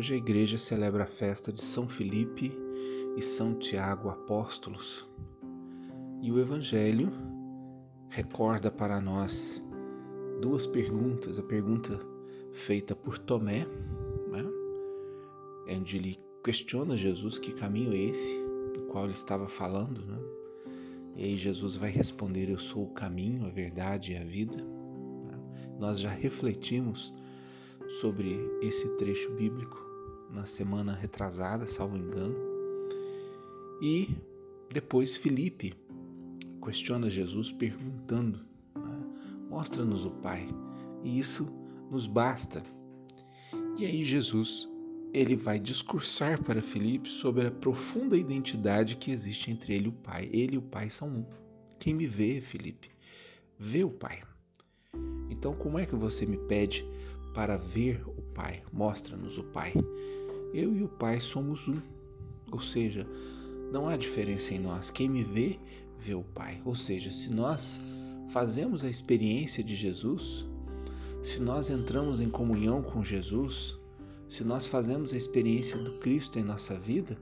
Hoje a igreja celebra a festa de São Felipe e São Tiago apóstolos. E o Evangelho recorda para nós duas perguntas. A pergunta feita por Tomé, né? onde ele questiona Jesus que caminho é esse, do qual ele estava falando. Né? E aí Jesus vai responder: Eu sou o caminho, a verdade e a vida. Né? Nós já refletimos sobre esse trecho bíblico na semana retrasada, salvo engano. E depois Felipe questiona Jesus perguntando: né? Mostra-nos o Pai. E isso nos basta. E aí Jesus ele vai discursar para Felipe sobre a profunda identidade que existe entre ele e o Pai. Ele e o Pai são um. Quem me vê, Felipe, vê o Pai. Então, como é que você me pede para ver o Pai. Mostra-nos o Pai. Eu e o Pai somos um. Ou seja, não há diferença em nós. Quem me vê, vê o Pai. Ou seja, se nós fazemos a experiência de Jesus, se nós entramos em comunhão com Jesus, se nós fazemos a experiência do Cristo em nossa vida,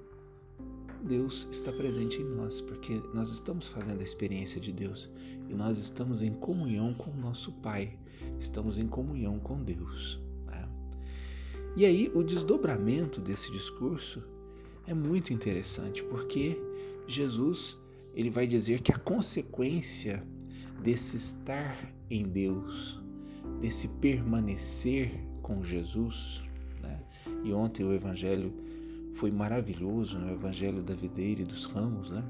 Deus está presente em nós, porque nós estamos fazendo a experiência de Deus e nós estamos em comunhão com o nosso Pai, estamos em comunhão com Deus. Né? E aí, o desdobramento desse discurso é muito interessante, porque Jesus ele vai dizer que a consequência desse estar em Deus, desse permanecer com Jesus, né? e ontem o Evangelho foi maravilhoso no Evangelho da videira e dos ramos, né?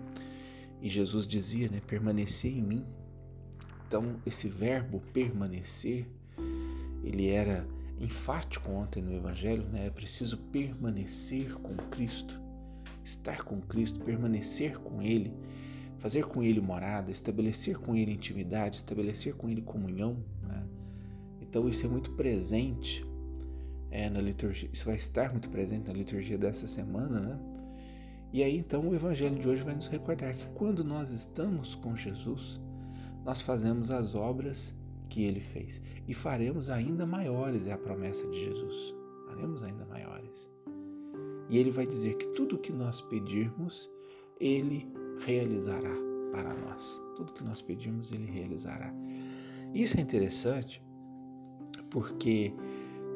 E Jesus dizia, né, permanecer em mim. Então, esse verbo permanecer, ele era enfático ontem no Evangelho, né? É preciso permanecer com Cristo, estar com Cristo, permanecer com Ele, fazer com Ele morada, estabelecer com Ele intimidade, estabelecer com Ele comunhão. Né? Então, isso é muito presente é, na liturgia, isso vai estar muito presente na liturgia dessa semana, né? E aí então o evangelho de hoje vai nos recordar que quando nós estamos com Jesus, nós fazemos as obras que ele fez e faremos ainda maiores, é a promessa de Jesus. Faremos ainda maiores. E ele vai dizer que tudo que nós pedirmos, ele realizará para nós. Tudo que nós pedirmos, ele realizará. Isso é interessante porque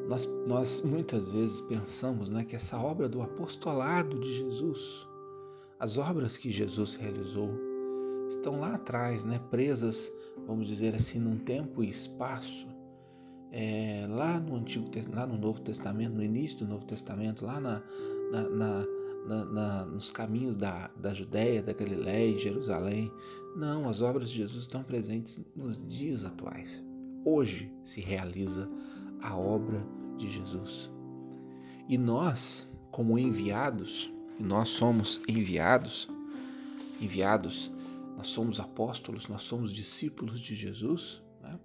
nós, nós muitas vezes pensamos né, que essa obra do apostolado de Jesus, as obras que Jesus realizou, estão lá atrás, né, presas, vamos dizer assim, num tempo e espaço, é, lá no Antigo lá no Novo Testamento, no início do Novo Testamento, lá na, na, na, na nos caminhos da, da Judéia, da Galiléia e Jerusalém. Não, as obras de Jesus estão presentes nos dias atuais. Hoje se realiza a obra de Jesus. E nós, como enviados, nós somos enviados, enviados, nós somos apóstolos, nós somos discípulos de Jesus, né?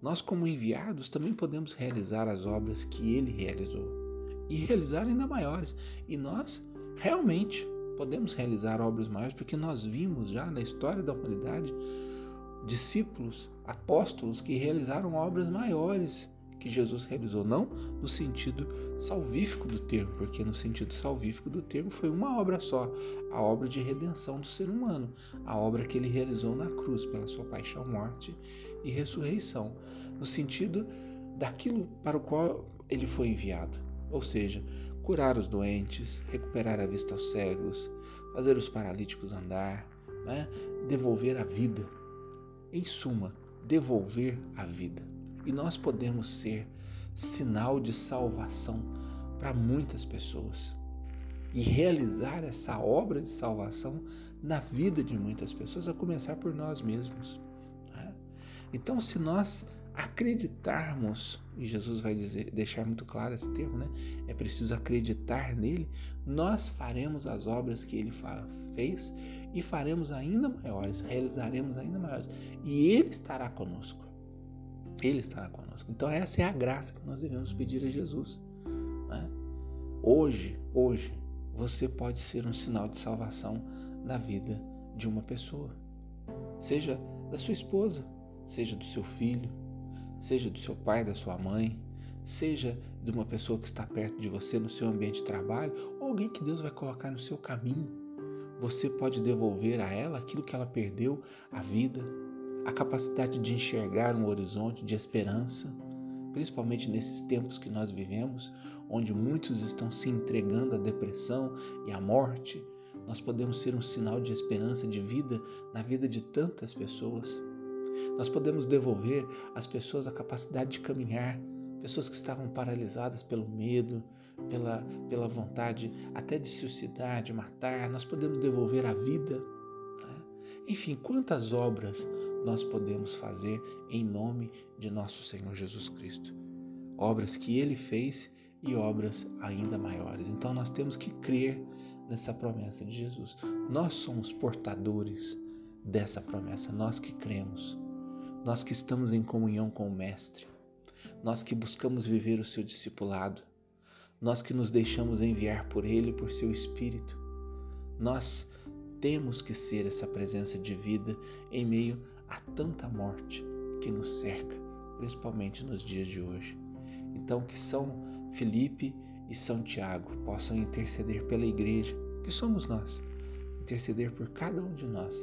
nós, como enviados, também podemos realizar as obras que ele realizou e realizar ainda maiores. E nós realmente podemos realizar obras maiores porque nós vimos já na história da humanidade discípulos, apóstolos que realizaram obras maiores que Jesus realizou, não no sentido salvífico do termo, porque no sentido salvífico do termo foi uma obra só, a obra de redenção do ser humano, a obra que ele realizou na cruz pela sua paixão, morte e ressurreição, no sentido daquilo para o qual ele foi enviado, ou seja, curar os doentes, recuperar a vista aos cegos, fazer os paralíticos andar, né? devolver a vida. Em suma, devolver a vida. E nós podemos ser sinal de salvação para muitas pessoas e realizar essa obra de salvação na vida de muitas pessoas, a começar por nós mesmos. Né? Então, se nós acreditarmos, e Jesus vai dizer, deixar muito claro esse termo, né? É preciso acreditar nele, nós faremos as obras que ele fez e faremos ainda maiores, realizaremos ainda maiores, e ele estará conosco. Ele estará conosco. Então essa é a graça que nós devemos pedir a Jesus. Né? Hoje, hoje, você pode ser um sinal de salvação na vida de uma pessoa. Seja da sua esposa, seja do seu filho, seja do seu pai, da sua mãe, seja de uma pessoa que está perto de você no seu ambiente de trabalho ou alguém que Deus vai colocar no seu caminho. Você pode devolver a ela aquilo que ela perdeu, a vida, a capacidade de enxergar um horizonte de esperança, principalmente nesses tempos que nós vivemos, onde muitos estão se entregando à depressão e à morte. Nós podemos ser um sinal de esperança, de vida na vida de tantas pessoas. Nós podemos devolver às pessoas a capacidade de caminhar, pessoas que estavam paralisadas pelo medo, pela, pela vontade até de suicidar, de matar. Nós podemos devolver a vida. Né? Enfim, quantas obras nós podemos fazer em nome de nosso Senhor Jesus Cristo? Obras que Ele fez e obras ainda maiores. Então nós temos que crer nessa promessa de Jesus. Nós somos portadores dessa promessa, nós que cremos nós que estamos em comunhão com o Mestre, nós que buscamos viver o seu discipulado, nós que nos deixamos enviar por Ele, por seu Espírito, nós temos que ser essa presença de vida em meio tanta morte que nos cerca, principalmente nos dias de hoje. Então, que São Felipe e São Tiago possam interceder pela igreja, que somos nós, interceder por cada um de nós,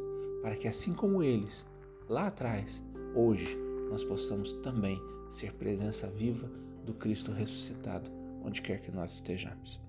para que assim como eles, lá atrás, hoje nós possamos também ser presença viva do Cristo ressuscitado, onde quer que nós estejamos.